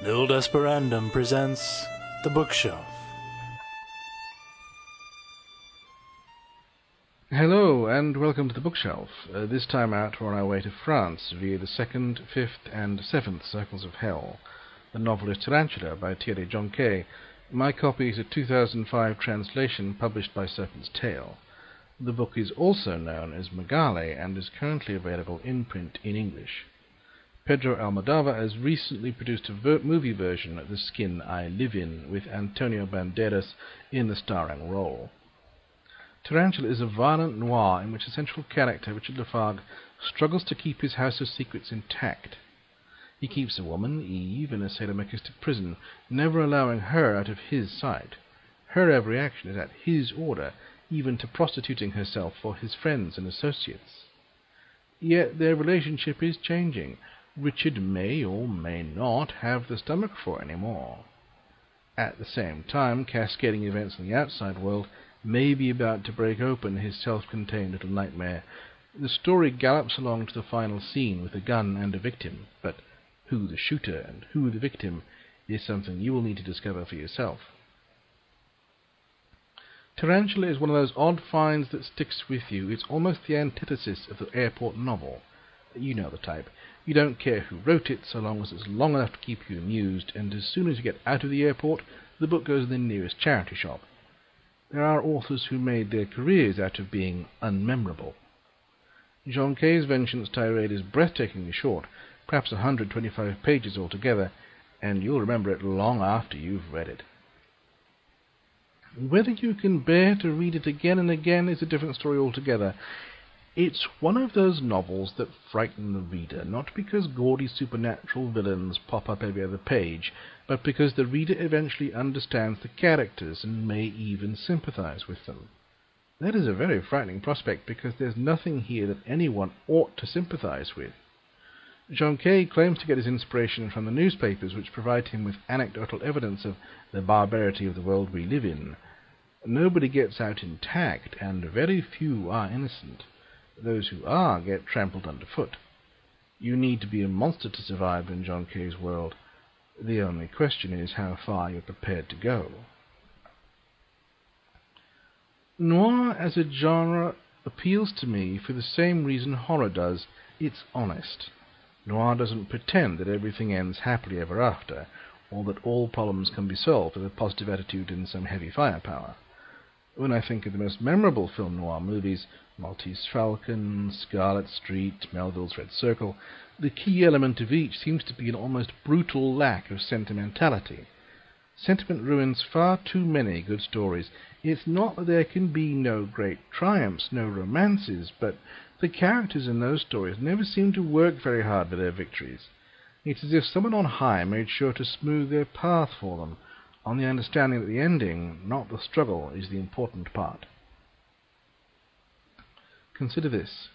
Nil Desperandum presents The Bookshelf. Hello and welcome to the bookshelf. Uh, this time out we're on our way to France via the second, fifth, and seventh circles of hell. The novel is Tarantula by Thierry Jonquet. My copy is a 2005 translation published by Serpent's Tail. The book is also known as Mygale and is currently available in print in English. Pedro Almodovar has recently produced a ver- movie version of The Skin I Live In with Antonio Banderas in the starring role. Tarantula is a violent noir in which the central character, Richard Lafargue, struggles to keep his house of secrets intact. He keeps a woman, Eve, in a sadomasochistic prison, never allowing her out of his sight. Her every action is at his order, even to prostituting herself for his friends and associates. Yet their relationship is changing. Richard may or may not have the stomach for any more. At the same time, cascading events in the outside world may be about to break open his self-contained little nightmare. The story gallops along to the final scene with a gun and a victim, but who the shooter and who the victim is something you will need to discover for yourself. Tarantula is one of those odd finds that sticks with you. It's almost the antithesis of the airport novel. You know the type. You don't care who wrote it so long as it's long enough to keep you amused, and as soon as you get out of the airport, the book goes in the nearest charity shop. There are authors who made their careers out of being unmemorable. Jonquet's Vengeance tirade is breathtakingly short, perhaps a 125 pages altogether, and you'll remember it long after you've read it. Whether you can bear to read it again and again is a different story altogether. It's one of those novels that frighten the reader, not because gaudy supernatural villains pop up every other page, but because the reader eventually understands the characters and may even sympathize with them. That is a very frightening prospect because there's nothing here that anyone ought to sympathize with. Jonquet claims to get his inspiration from the newspapers which provide him with anecdotal evidence of the barbarity of the world we live in. Nobody gets out intact, and very few are innocent. Those who are get trampled underfoot. You need to be a monster to survive in Jonquet's world. The only question is how far you're prepared to go. Noir as a genre appeals to me for the same reason horror does. It's honest. Noir doesn't pretend that everything ends happily ever after, or that all problems can be solved with a positive attitude and some heavy firepower. When I think of the most memorable film noir movies, Maltese Falcon, Scarlet Street, Melville's Red Circle, the key element of each seems to be an almost brutal lack of sentimentality. Sentiment ruins far too many good stories. It's not that there can be no great triumphs, no romances, but the characters in those stories never seem to work very hard for their victories. It's as if someone on high made sure to smooth their path for them, on the understanding that the ending, not the struggle, is the important part. Consider this.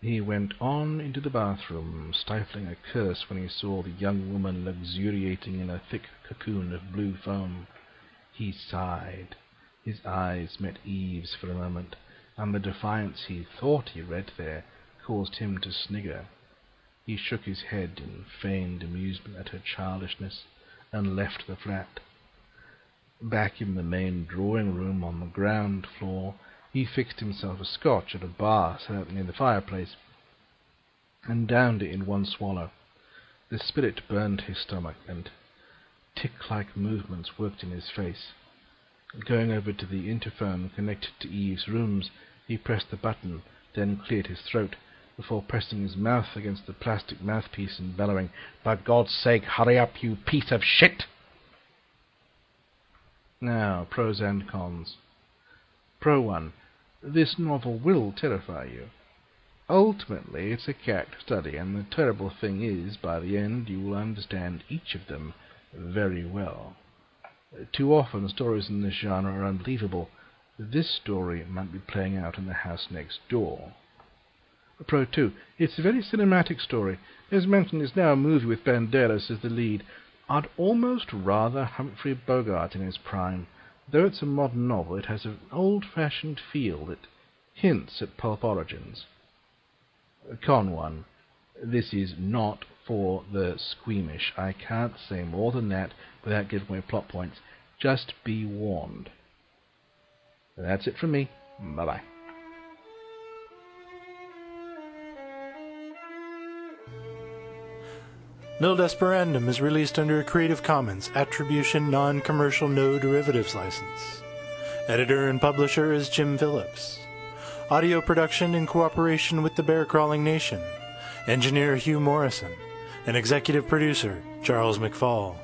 He went on into the bathroom, stifling a curse when he saw the young woman luxuriating in a thick cocoon of blue foam. He sighed. His eyes met Eve's for a moment, and the defiance he thought he read there caused him to snigger. He shook his head in feigned amusement at her childishness, and left the flat. Back in the main drawing room on the ground floor, he fixed himself a scotch at a bar set near the fireplace, and downed it in one swallow. The spirit burned his stomach, and tick-like movements worked in his face. Going over to the interphone connected to Eve's rooms, he pressed the button, then cleared his throat, before pressing his mouth against the plastic mouthpiece and bellowing, For God's sake, hurry up, you piece of shit! Now, pros and cons. Pro 1. This novel will terrify you. Ultimately, it's a character study, and the terrible thing is, by the end, you will understand each of them very well. Too often, stories in this genre are unbelievable. This story might be playing out in the house next door. Pro 2. It's a very cinematic story. As mentioned, it's now a movie with Banderas as the lead. I'd almost rather Humphrey Bogart in his prime. Though it's a modern novel, it has an old-fashioned feel that hints at pulp origins. Con 1. This is not for the squeamish. I can't say more than that without giving away plot points. Just be warned. That's it from me. Bye bye Nil Desperandum is released under a Creative Commons Attribution Non Commercial No Derivatives license. Editor and publisher is Jim Phillips. Audio production in cooperation with the Bear Crawling Nation. Engineer Hugh Morrison. And executive producer Charles McFall.